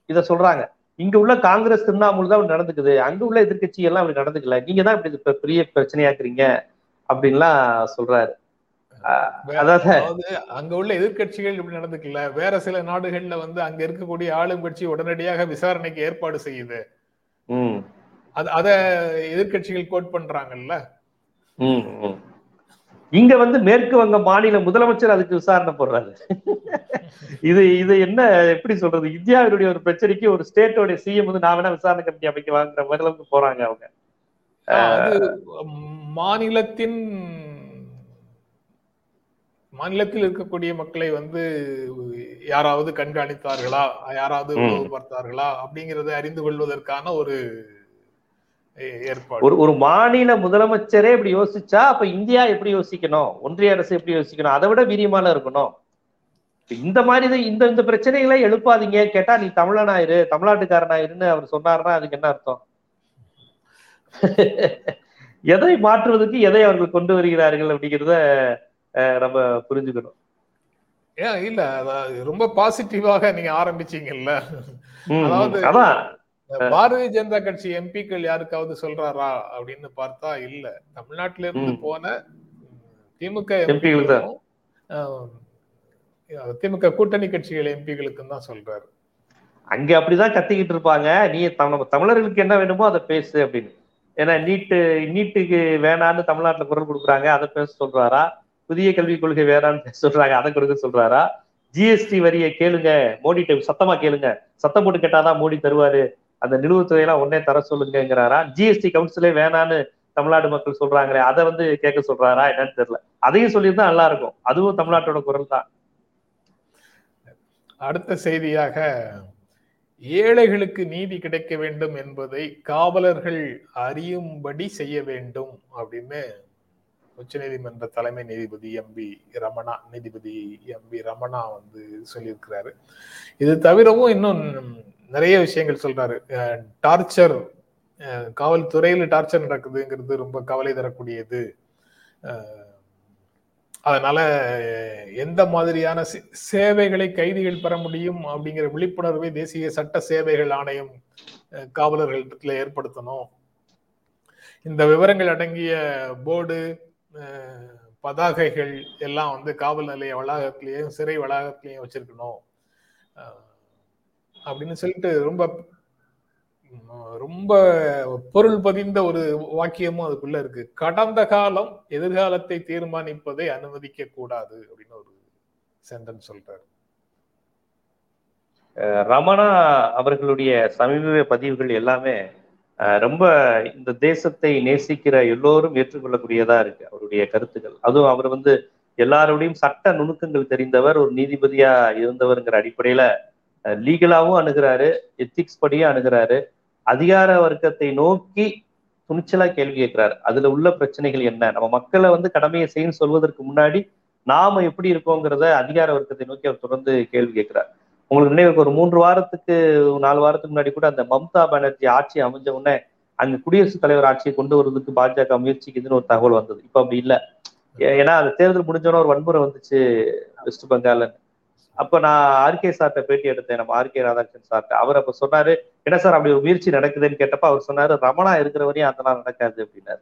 இத சொல்றாங்க. இங்க உள்ள காங்கிரஸ் திருவண்ணாமலை தான் இப்படி நடந்துக்குது. அங்க உள்ள எதிர்கட்சி எல்லாம் இப்படி நடந்துக்கல. நீங்க தான் இப்படி பெரிய பிரச்சனையாக்குறீங்க அப்படின்லாம் சொல்றாரு. அதாவது அங்க உள்ள எதிர்கட்சிகள் இப்படி நடந்துக்கல. வேற சில நாடுகள்ல வந்து அங்க இருக்கக்கூடிய ஆளும் கட்சி உடனடியாக விசாரணைக்கு ஏற்பாடு செய்யுது. அது அத எதிர்கட்சிகள் கோட் பண்றாங்கல்ல? இங்க வந்து மேற்கு வங்க மாநில முதலமைச்சர் அதுக்கு விசாரணை போடுறாரு. இது இது என்ன எப்படி சொல்றது? இந்தியாவினுடைய ஒரு பிரச்சனைக்கு ஒரு ஸ்டேட்டோட சிஎம் வந்து நான் வேணா விசாரணை கமிட்டி அமைக்க வாங்குற மாதிரி போறாங்க அவங்க. மாநிலத்தின் மாநிலத்தில் இருக்கக்கூடிய மக்களை வந்து யாராவது கண்காணித்தார்களா? யாராவது பார்த்தார்களா அப்படிங்கறத அறிந்து கொள்வதற்கான ஒரு ஒரு ஒரு மாநில முதலமைச்சரே இப்படி யோசிச்சா அப்ப இந்தியா எப்படி யோசிக்கணும்? ஒன்றிய அரசு எப்படி யோசிக்கணும்? அதை விட வீரியமான இருக்கணும். இந்த மாதிரி இந்த இந்த பிரச்சனைகளை எழுப்பாதீங்க. கேட்டா நீ தமிழனாயிரு தமிழ்நாட்டுக்காரனாயிருன்னு அவர் சொன்னாருன்னா அதுக்கு என்ன அர்த்தம்? எதை மாற்றுவதற்கு எதை அவர்கள் கொண்டு வருகிறார்கள் அப்படிங்கிறத நம்ம புரிஞ்சுக்கணும். ஏன் இல்ல ரொம்ப பாசிட்டிவாக நீங்க ஆரம்பிச்சீங்கல்ல. அதாவது பாரதிய ஜனதா கட்சி எம்பிக்கள் யாருக்காவது சொல்றாரா அப்படின்னு பார்த்தா இல்ல. தமிழ்நாட்டில இருந்து போன திமுக எம்பிகளுக்கும் திமுக கூட்டணி கட்சிகள் எம்பிகளுக்கும் தான் சொல்றாரு. அங்க அப்படிதான் கத்திக்கிட்டு இருப்பாங்க. நீ தமிழர்களுக்கு என்ன வேணுமோ அதை பேசு அப்படின்னு. ஏன்னா நீட்டு நீட்டுக்கு வேணான்னு தமிழ்நாட்டுல குரல் கொடுக்குறாங்க அதை பேச சொல்றாரா? புதிய கல்விக் கொள்கை வேறான்னு பேச சொல்றாங்க அதை கொடுக்க சொல்றாரா? ஜிஎஸ்டி வரியை கேளுங்க. மோடிட்ட சத்தமா கேளுங்க. சத்தம் போட்டு கேட்டாதான் மோடி தருவாரு. அந்த நிலுவத்துறையெல்லாம் உடனே தர சொல்லுங்கிறாரா ஜிஎஸ்டி கவுன்சிலே வேணான்னு தமிழ்நாடு மக்கள் சொல்றாங்களே அதை வந்து கேட்க சொல்றாரா என்னன்னு தெரியல. அதையும் சொல்லியிருந்தா நல்லா இருக்கும் அதுவும் தமிழ்நாட்டோட குரல் தான். அடுத்த செய்தியாக ஏழைகளுக்கு நீதி கிடைக்க வேண்டும் என்பதை காவலர்கள் அறியும்படி செய்ய வேண்டும் அப்படின்னு உச்ச நீதிமன்ற தலைமை நீதிபதி எம்பி ரமணா நீதிபதி எம்பி ரமணா வந்து சொல்லியிருக்கிறாரு. இது தவிரவும் இன்னும் நிறைய விஷயங்கள் சொல்றாரு. டார்ச்சர் காவல்துறையில டார்ச்சர் நடக்குதுங்கிறது ரொம்ப கவலை தரக்கூடியது. அதனால எந்த மாதிரியான சேவைகளை கைதிகள் பெற முடியும் அப்படிங்கிற விழிப்புணர்வை தேசிய சட்ட சேவைகள் ஆணையம் காவலர்கள் ஏற்படுத்தணும். இந்த விவரங்கள் அடங்கிய போர்டு பதாகைகள் எல்லாம் வந்து காவல் நிலைய வளாகத்திலேயும் சிறை வளாகத்திலையும் வச்சிருக்கணும். அப்படின்னு சொல்லிட்டு ரொம்ப ரொம்ப பொருள் பதிந்த ஒரு வாக்கியமும் அதுக்குள்ள இருக்கு. கடந்த காலம் எதிர்காலத்தை தீர்மானிப்பதை அனுமதிக்க கூடாது அப்படின்னு ஒரு சென்டன் சொல்றாரு. ரமணா அவர்களுடைய சமீப பதிவுகள் எல்லாமே ரொம்ப இந்த தேசத்தை நேசிக்கிற எல்லோரும் ஏற்றுக்கொள்ளக்கூடியதா இருக்கு அவருடைய கருத்துக்கள். அதுவும் அவர் வந்து எல்லாரோடையும் சட்ட நுணுக்கங்கள் தெரிந்தவர் ஒரு நீதிபதியா இருந்தவர்ங்கிற அடிப்படையில லீகலாவும் அணுகிறாரு எத்திக்ஸ் படியும் அணுகிறாரு. அதிகார வர்க்கத்தை நோக்கி துணிச்சலா கேள்வி கேட்கிறாரு. அதுல உள்ள பிரச்சனைகள் என்ன? நம்ம மக்களை வந்து கடமையை செய்யணும் சொல்வதற்கு முன்னாடி நாம எப்படி இருக்கோங்கிறத அதிகார வர்க்கத்தை நோக்கி அவர் தொடர்ந்து கேள்வி கேட்கிறார். உங்களுக்கு நினைவுக்கு ஒரு மூன்று வாரத்துக்கு நாலு வாரத்துக்கு முன்னாடி கூட அந்த மம்தா பானர்ஜி ஆட்சி அமைஞ்ச உடனே அங்க குடியரசுத் தலைவர் ஆட்சியை கொண்டு வருவதற்கு பாஜக முயற்சிக்குதுன்னு ஒரு தகவல் வந்தது. இப்ப அப்படி இல்லை. ஏன்னா அந்த தேர்தல் முடிஞ்சோன்னா ஒரு வன்முறை வந்துச்சு வெஸ்ட் பெங்கால்னு. அப்ப நான் ஆர்கே சார்ட்ட பேட்டி எடுத்தேன். நம்ம ஆர்கே ராதாகிருஷ்ணன் சார்ட்ட. அவர் அப்ப சொன்னாரு என்ன சார் அப்படி ஒரு முயற்சி நடக்குதுன்னு கேட்டப்ப அவர் சொன்னாரு ரமணா இருக்கிற வரையும் அதெல்லாம் நடக்காது அப்படின்னாரு.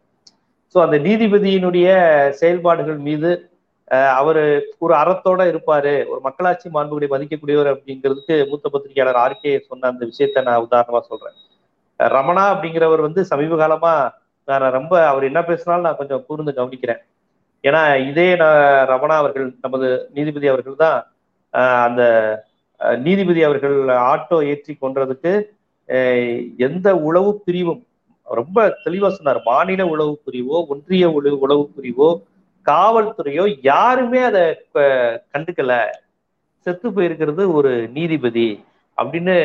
ஸோ அந்த நீதிபதியினுடைய செயல்பாடுகள் மீது அவரு ஒரு அறத்தோட இருப்பாரு. ஒரு மக்களாட்சி மாண்புகளை மதிக்கக்கூடியவர் அப்படிங்கிறதுக்கு மூத்த பத்திரிகையாளர் ஆர்கே சொன்ன அந்த விஷயத்த நான் உதாரணமா சொல்றேன். ரமணா அப்படிங்கிறவர் வந்து சமீப காலமா நான் ரொம்ப அவர் என்ன பேசினாலும் நான் கொஞ்சம் கூர்ந்து கவனிக்கிறேன். ஏன்னா இதே நான் ரமணா அவர்கள் நமது நீதிபதி அவர்கள் தான் அந்த நீதிபதி அவர்கள் ஆட்டோ ஏற்றி கொன்றதுக்கு எந்த உளவு பிரிவும் ரொம்ப தெளிவா சொன்னார். மாநில உளவு பிரிவோ ஒன்றிய உளவு உளவு பிரிவோ காவல்துறையோ யாருமே அதை கண்டுக்கல. செத்து போயிருக்கிறது ஒரு நீதிபதி அப்படின்னு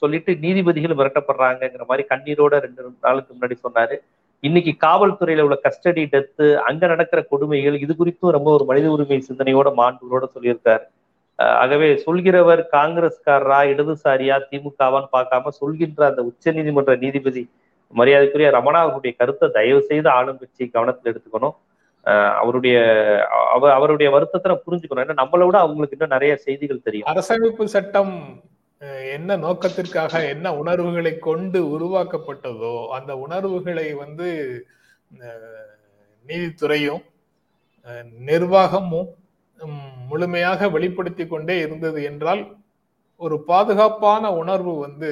சொல்லிட்டு நீதிபதிகள் மிரட்டப்படுறாங்கிற மாதிரி கண்ணீரோட ரெண்டு நாளுக்கு முன்னாடி சொன்னாரு. இன்னைக்கு காவல்துறையில உள்ள கஸ்டடி டெத்து அங்க நடக்கிற கொடுமைகள் இது குறித்தும் ரொம்ப ஒரு மனித உரிமை சிந்தனையோட மாண்புகளோட சொல்லியிருக்காரு. ஆகவே சொல்கிறவர் காங்கிரஸ்காரரா இடதுசாரியா திமுகவான்னு பார்க்காம சொல்கின்ற அந்த உச்ச நீதிமன்ற நீதிபதி மரியாதைக்குரிய ரமணா அவருடைய கருத்தை தயவு செய்து ஆளும் கட்சி கவனத்தில் எடுத்துக்கணும். அவருடைய அவருடைய வருத்தத்தை புரிஞ்சுக்கணும். ஏன்னா நம்மளை விட அவங்களுக்கு இன்னும் நிறைய செய்திகள் தெரியும். அரசமைப்பு சட்டம் என்ன நோக்கத்திற்காக என்ன உணர்வுகளை கொண்டு உருவாக்கப்பட்டதோ அந்த உணர்வுகளை வந்து நீதித்துறையும் நிர்வாகமும் முழுமையாக வெளிப்படுத்தி கொண்டே இருந்தது என்றால் ஒரு பாதுகாப்பான உணர்வு வந்து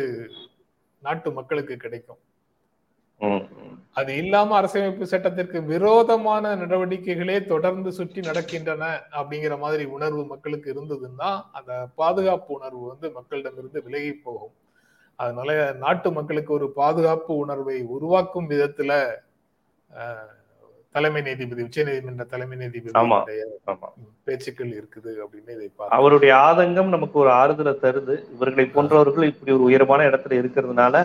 நாட்டு மக்களுக்கு கிடைக்கும். அது இல்லாம அரசியலமைப்பு சட்டத்திற்கு விரோதமான நடவடிக்கைகளே தொடர்ந்து சுற்றி நடக்கின்றன அப்படிங்கிற மாதிரி உணர்வு மக்களுக்கு இருந்ததுன்னா அந்த பாதுகாப்பு உணர்வு வந்து மக்களிடமிருந்து விலகி போகும். அதனால நாட்டு மக்களுக்கு ஒரு பாதுகாப்பு உணர்வை உருவாக்கும் விதத்துல தலைமை நீதிபதி உச்ச நீதிமன்ற தலைமை நீதிபதி பேச்சுக்கள் இருக்குது அப்படின்னு இதை அவருடைய ஆதங்கம் நமக்கு ஒரு ஆறுதலை தருது. இவர்களை போன்றவர்கள் இப்படி ஒரு உயரமான இடத்துல இருக்கிறதுனால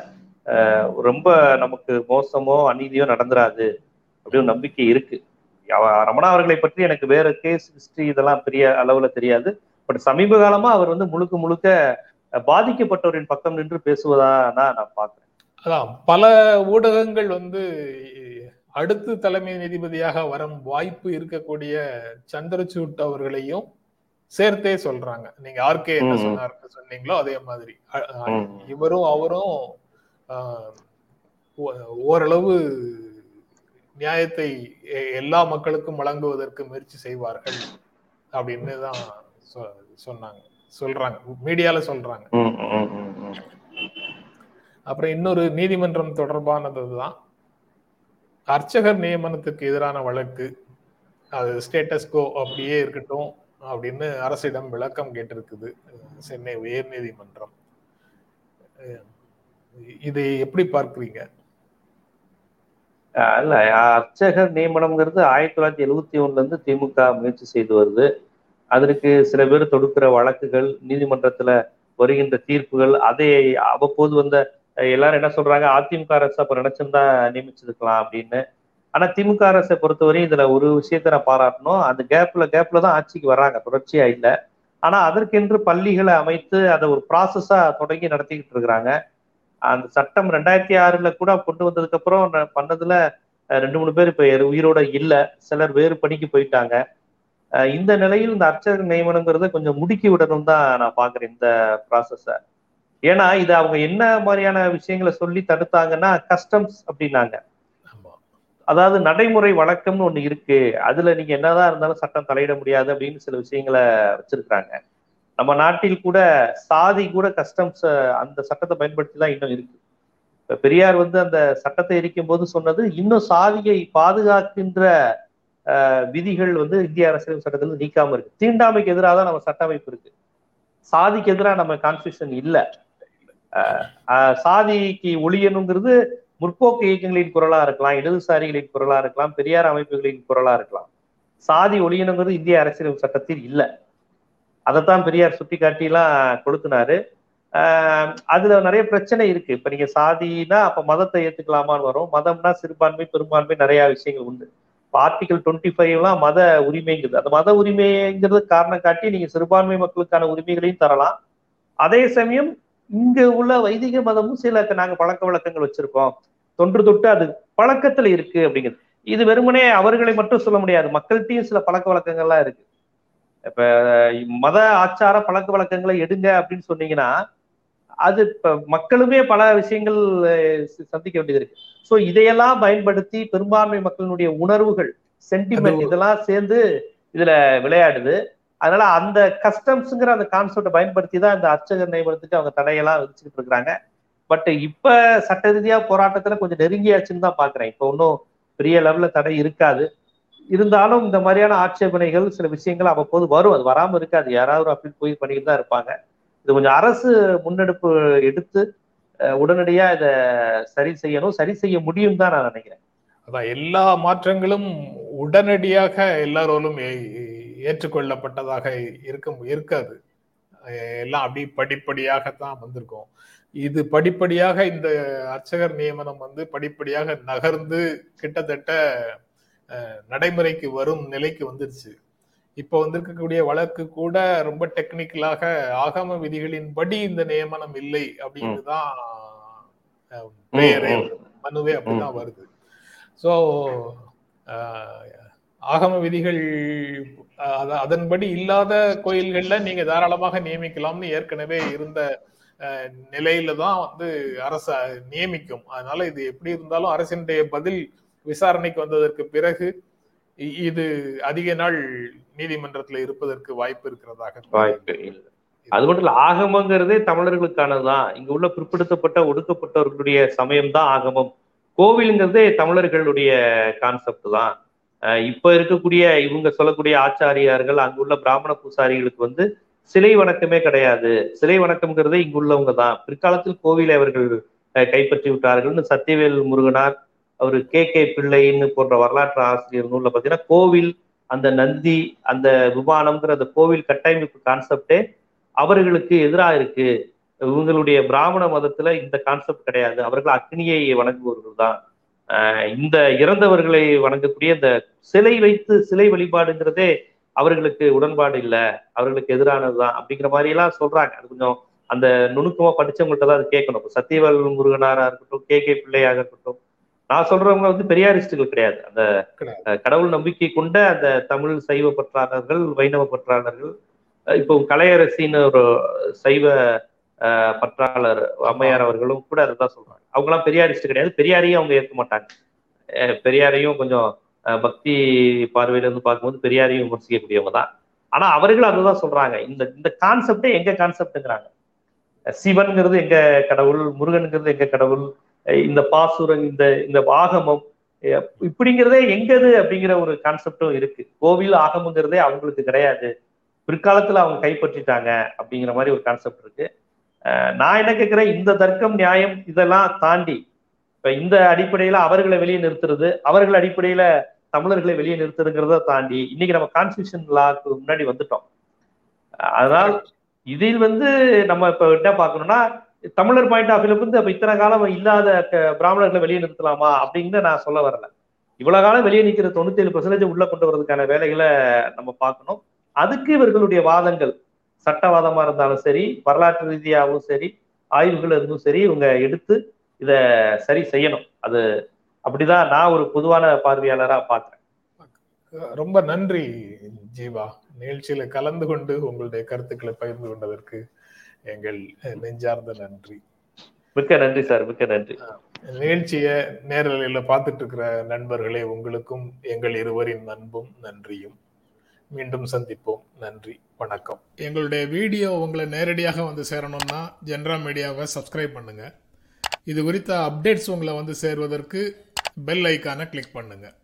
ரொம்ப நமக்கு மோசமோ அநீதியோ நடந்துராது அப்படின்னு நம்பிக்கை இருக்கு. ரமணா அவர்களை பற்றி எனக்கு வேற கேஸ் ஹிஸ்டரி இதெல்லாம் பெரிய அளவுல தெரியாது. பட் சமீப காலமா அவர் வந்து முழுக்க முழுக்க பாதிக்கப்பட்டவரின் பக்கம் நின்று பேசுவதா தான் நான் பாக்குறேன் அதான் பல ஊடகங்கள் வந்து அடுத்து தலைமை நீதிபதியாக வரும் வாய்ப்பு இருக்கக்கூடிய சந்திரசூட் அவர்களையும் சேர்த்தே சொல்றாங்க. நீங்க ஆர்கே என்ன சொன்னார் சொன்னீங்களோ அதே மாதிரி. இவரும் அவரும் ஓரளவு நியாயத்தை எல்லா மக்களுக்கும் வழங்குவதற்கு முயற்சி செய்வார்கள் அப்படின்னு தான் சொன்னாங்க. சொல்றாங்க. மீடியால சொல்றாங்க. அப்புறம் இன்னொரு நீதிமன்றம் தொடர்பானதுதான். அர்ச்சகர் நியமனத்துக்கு எதிரான வழக்கு. அது ஸ்டேட்டஸ் கோ அப்படியே இருக்கட்டும் அப்படின்னு அரசிடம் விளக்கம் கேட்டிருக்குது. சென்னை உயர் நீதிமன்றம். இதை எப்படி பார்க்குறீங்க? இல்ல அர்ச்சகர் நியமனம்ங்கிறது ஆயிரத்தி தொள்ளாயிரத்தி எழுவத்தி ஒண்ணுல இருந்து திமுக முயற்சி செய்து வருது. அதற்கு சில பேர் தொடுக்கிற வழக்குகள் நீதிமன்றத்துல வருகின்ற தீர்ப்புகள் அதை அவ்வப்போது வந்த எல்லாரும் என்ன சொல்றாங்க அதிமுக அரசு அப்ப நினைச்சிருந்தா நியமிச்சிருக்கலாம் அப்படின்னு. ஆனா திமுக அரசை பொறுத்தவரை இதுல ஒரு விஷயத்த நான் பாராட்டணும். அந்த கேப்ல கேப்ல தான் ஆட்சிக்கு வர்றாங்க தொடர்ச்சியா இல்லை. ஆனா அதற்கென்று பள்ளிகளை அமைத்து அதை ஒரு ப்ராசஸா தொடங்கி நடத்திக்கிட்டு இருக்கிறாங்க. அந்த சட்டம் ரெண்டாயிரத்தி ஆறுல கூட கொண்டு வந்ததுக்கு அப்புறம் பண்ணதுல ரெண்டு மூணு பேர் இப்ப உயிரோட இல்ல. சிலர் வேறு பணிக்கு போயிட்டாங்க. இந்த நிலையில் இந்த அர்ச்சகர் நியமனங்கிறத கொஞ்சம் முடுக்கி விடணும் தான் நான் பாக்குறேன் இந்த ப்ராசஸை ஏன்னா இது அவங்க என்ன மாதிரியான விஷயங்களை சொல்லி தடுத்தாங்கன்னா கஸ்டம்ஸ் அப்படின்னாங்க. அதாவது நடைமுறை வழக்கம்னு ஒண்ணு இருக்கு. அதுல நீங்க என்னதான் இருந்தாலும் சட்டம் தலையிட முடியாது அப்படின்னு சில விஷயங்களை வச்சிருக்காங்க நம்ம நாட்டில் கூட சாதி கூட கஸ்டம்ஸ் அந்த சட்டத்தை பயன்படுத்தி தான் இன்னும் இருக்கு. இப்ப பெரியார் வந்து அந்த சட்டத்தை எரிக்கும் போது சொன்னது இன்னும் சாதியை பாதுகாக்கின்ற விதிகள் வந்து இந்திய அரசியல் சட்டத்தில் நீக்காம இருக்கு. தீண்டாமைக்கு எதிராக தான் நம்ம சட்ட அமைப்பு இருக்கு. சாதிக்கு எதிராக நம்ம கான்ஸ்டியூஷன் இல்ல. சாதிக்கு ஒளியணுங்கிறது முற்போக்கு இயக்கங்களின் குரலா இருக்கலாம் இடதுசாரிகளின் குரலா இருக்கலாம் பெரியார் அமைப்புகளின் குரலா இருக்கலாம். சாதி ஒளியணுங்கிறது இந்திய அரசியல் சட்டத்தில் இல்லை. அதைத்தான் பெரியார் சுட்டி காட்டிலாம் கொடுத்தினாரு. ஆஹ் அதுல நிறைய பிரச்சனை இருக்கு. இப்ப நீங்க சாதினா அப்ப மதத்தை ஏத்துக்கலாமான்னு வரும். மதம்னா சிறுபான்மை பெரும்பான்மை நிறைய விஷயங்கள் உண்டு. ஆர்டிகல் டுவெண்ட்டி ஃபைவ்லாம் மத உரிமைங்கிறது அந்த மத உரிமைங்கிறது காரணம் காட்டி நீங்க சிறுபான்மை மக்களுக்கான உரிமைகளையும் தரலாம். அதே சமயம் இங்க உள்ள வைதிக மதமும் சில நாங்க பழக்க வழக்கங்கள் வச்சிருக்கோம். தொன்று தொட்டு அது பழக்கத்துல இருக்கு அப்படிங்கிறது இது வெறுமனே அவர்களை மட்டும் சொல்ல முடியாது. மக்கள்கிட்டயும் சில பழக்க வழக்கங்கள்லாம் இருக்கு. இப்ப மத ஆச்சார பழக்க வழக்கங்களை எடுங்க அப்படின்னு சொன்னீங்கன்னா அது இப்ப மக்களுமே பல விஷயங்கள் சந்திக்க வேண்டியது இருக்கு. ஸோ இதையெல்லாம் பயன்படுத்தி பெரும்பான்மை மக்களினுடைய உணர்வுகள் சென்டிமெண்ட் இதெல்லாம் சேர்ந்து இதுல விளையாடுது. அதனால அந்த கஸ்டம்ஸ்ங்கிற அந்த கான்செப்டை பயன்படுத்தி தான் இந்த அர்ச்சகர் நியமனத்துக்கு அவங்க தடையெல்லாம் விதிச்சுக்கிட்டு இருக்கிறாங்க. பட் இப்ப சட்ட ரீதியா போராட்டத்துல கொஞ்சம் நெருங்கியாச்சுன்னு தான் பாக்குறேன். இப்போ ஒன்றும் பெரிய லெவல்ல தடை இருக்காது. இருந்தாலும் இந்த மாதிரியான ஆட்சேபனைகள் சில விஷயங்கள் அவ்வப்போது வரும். அது வராம இருக்காது. யாராவது அப்பீல் போய் பண்ணிட்டு தான் இருப்பாங்க. இது கொஞ்சம் அரசு முன்னெடுப்பு எடுத்து உடனடியா இதை சரி செய்யணும். சரி செய்ய முடியும் தான் நான் நினைக்கிறேன். அதான் எல்லா மாற்றங்களும் உடனடியாக எல்லாரோலும் ஏற்றுக்கொள்ளப்பட்டதாக இருக்க இருக்காது. எல்லாம் அப்படி படிப்படியாகத்தான் வந்திருக்கும். இது படிப்படியாக இந்த அர்ச்சகர் நியமனம் வந்து படிப்படியாக நகர்ந்து கிட்டத்தட்ட நடைமுறைக்கு வரும் நிலைக்கு வந்துருச்சு. இப்போ வந்திருக்கக்கூடிய வழக்கு கூட ரொம்ப டெக்னிக்கலாக ஆகம விதிகளின்படி இந்த நியமனம் இல்லை அப்படின்னு தான் பெயரே மனுவே அப்படிதான் வருது. ஸோ ஆகம விதிகள் அதன்படி இல்லாத கோயில்கள்ல நீங்க தாராளமாக நியமிக்கலாம்னு ஏற்கனவே இருந்த நிலையில தான் வந்து அரசு நியமிக்கும். அதனால இது எப்படி இருந்தாலும் அரசினுடைய பதில் விசாரணைக்கு வந்ததற்கு பிறகு இது அதிக நாள் நீதிமன்றத்துல இருப்பதற்கு வாய்ப்பு இருக்கிறதாக வாய்ப்பு அது மட்டும் இல்ல ஆகமங்கிறதே தமிழர்களுக்கானதுதான். இங்க உள்ள பிற்படுத்தப்பட்ட ஒடுக்கப்பட்டவர்களுடைய சமயம் தான் ஆகமம். கோவிலுங்கிறதே தமிழர்களுடைய கான்செப்ட் தான். இப்ப இருக்கக்கூடிய இவங்க சொல்லக்கூடிய ஆச்சாரியார்கள் அங்குள்ள பிராமண பூசாரிகளுக்கு வந்து சிலை வணக்கமே கிடையாது. சிலை வணக்கம்ங்கிறதே இங்குள்ளவங்க தான். பிற்காலத்தில் கோவிலை அவர்கள் கைப்பற்றி விட்டார்கள்னு சத்தியவேல் முருகனார் அவர் கே. கே. பிள்ளைன்னு போன்ற வரலாற்று ஆசிரியர் நூலில் பார்த்தீங்கன்னா கோவில் அந்த நந்தி அந்த விமானம்ங்கிற அந்த கோவில் கட்டமைப்பு கான்செப்டே அவர்களுக்கு எதிராக இருக்கு. இவங்களுடைய பிராமண மதத்துல இந்த கான்செப்ட் கிடையாது. அவர்கள் அக்னியை வணங்குபவர்கள் தான். இந்த இறந்தவர்களை வணங்கக்கூடிய இந்த சிலை வைத்து சிலை வழிபாடுங்கிறதே அவர்களுக்கு உடன்பாடு இல்லை. அவர்களுக்கு எதிரானதுதான் அப்படிங்கிற மாதிரி எல்லாம் சொல்றாங்க. அது கொஞ்சம் அந்த நுணுக்கமா படிச்சவங்கள்ட்ட தான் அது கேட்கணும். இப்போ சத்தியவேல் முருகனாரா இருக்கட்டும் கே. கே. பிள்ளையாக இருக்கட்டும். நான் சொல்றவங்க வந்து பெரியாரிஸ்டுகள் கிடையாது. அந்த கடவுள் நம்பிக்கை கொண்ட அந்த தமிழ் சைவ பற்றாளர்கள் வைணவ பற்றாளர்கள் இப்போ கலையரசின்னு ஒரு சைவ பற்றாளர் அம்மையார் அவர்களும் கூட அதை தான் சொல்றாங்க அவங்களாம் பெரியாரிஸ்ட் கிடையாது. பெரியாரையும் அவங்க ஏற்க மாட்டாங்க. பெரியாரையும் கொஞ்சம் பக்தி பார்வையில இருந்து பார்க்கும்போது பெரியாரையும் விமர்சிக்கக்கூடியவங்க தான். ஆனா அவர்கள் அதுதான் சொல்றாங்க. இந்த இந்த கான்செப்டே எங்க கான்செப்ட்ங்கிறாங்க சிவன்கிறது எங்க கடவுள் முருகனுங்கிறது எங்க கடவுள் இந்த பாசுரம் இந்த இந்த ஆகமம் இப்படிங்கிறதே எங்கது அப்படிங்கிற ஒரு கான்செப்டும் இருக்கு. கோவில் ஆகமங்கிறதே அவங்களுக்கு கிடையாது. பிற்காலத்துல அவங்க கைப்பற்றிட்டாங்க அப்படிங்கிற மாதிரி ஒரு கான்செப்ட் இருக்கு. நான் என்ன கேட்கிறேன்? இந்த தர்க்கம் நியாயம் இதெல்லாம் தாண்டி இப்ப இந்த அடிப்படையில அவர்களை வெளியே நிறுத்துறது அவர்கள் அடிப்படையில தமிழர்களை வெளியே நிறுத்துறதுங்கிறத தாண்டி இன்னைக்கு நம்ம கான்ஸ்டியூஷன் லாக்கு முன்னாடி வந்துட்டோம். அதனால் இதில் வந்து நம்ம இப்ப என்ன பார்க்கணும்னா தமிழர் பாயிண்ட் ஆஃப் வியூல வந்து அப்ப இத்தனை காலம் இல்லாத பிராமணர்களை வெளியே நிறுத்தலாமா அப்படின்னு நான் சொல்ல வரல. இவ்வளவு காலம் வெளியே நிற்கிற தொண்ணூத்தி ஏழு பர்சன்டேஜ் உள்ள கொண்டு வரதுக்கான வேலைகளை நம்ம பார்க்கணும். அதுக்கு இவர்களுடைய வாதங்கள் சட்டவாதமா இருந்தாலும் சரி வரலாற்று ரீதியாகவும் சரி ஆய்வுகள் இருந்தும் சரி இவங்க எடுத்து இத சரி செய்யணும். அது அப்படிதான் நான் ஒரு பொதுவான பார்வையாளரா பாக்குறேன் ரொம்ப நன்றி ஜீவா. நிகழ்ச்சியில கலந்து கொண்டு உங்களுடைய கருத்துக்களை பகிர்ந்து கொண்டதற்கு எங்கள் நெஞ்சார்ந்த நன்றி. மிக்க நன்றி சார் மிக்க நன்றி. நிகழ்ச்சிய நேரலையில பார்த்துட்டு இருக்கிற நண்பர்களே உங்களுக்கும் எங்கள் இருவரின் அன்பும் நன்றியும். மீண்டும் சந்திப்போம். நன்றி. வணக்கம். எங்களுடைய வீடியோ உங்களை நேரடியாக வந்து சேரணும்னா ஜென்ரா மீடியாவை சப்ஸ்கிரைப் பண்ணுங்கள் இது குறித்த அப்டேட்ஸ் உங்களை வந்து சேர்வதற்கு பெல் ஐக்கானை கிளிக் பண்ணுங்கள்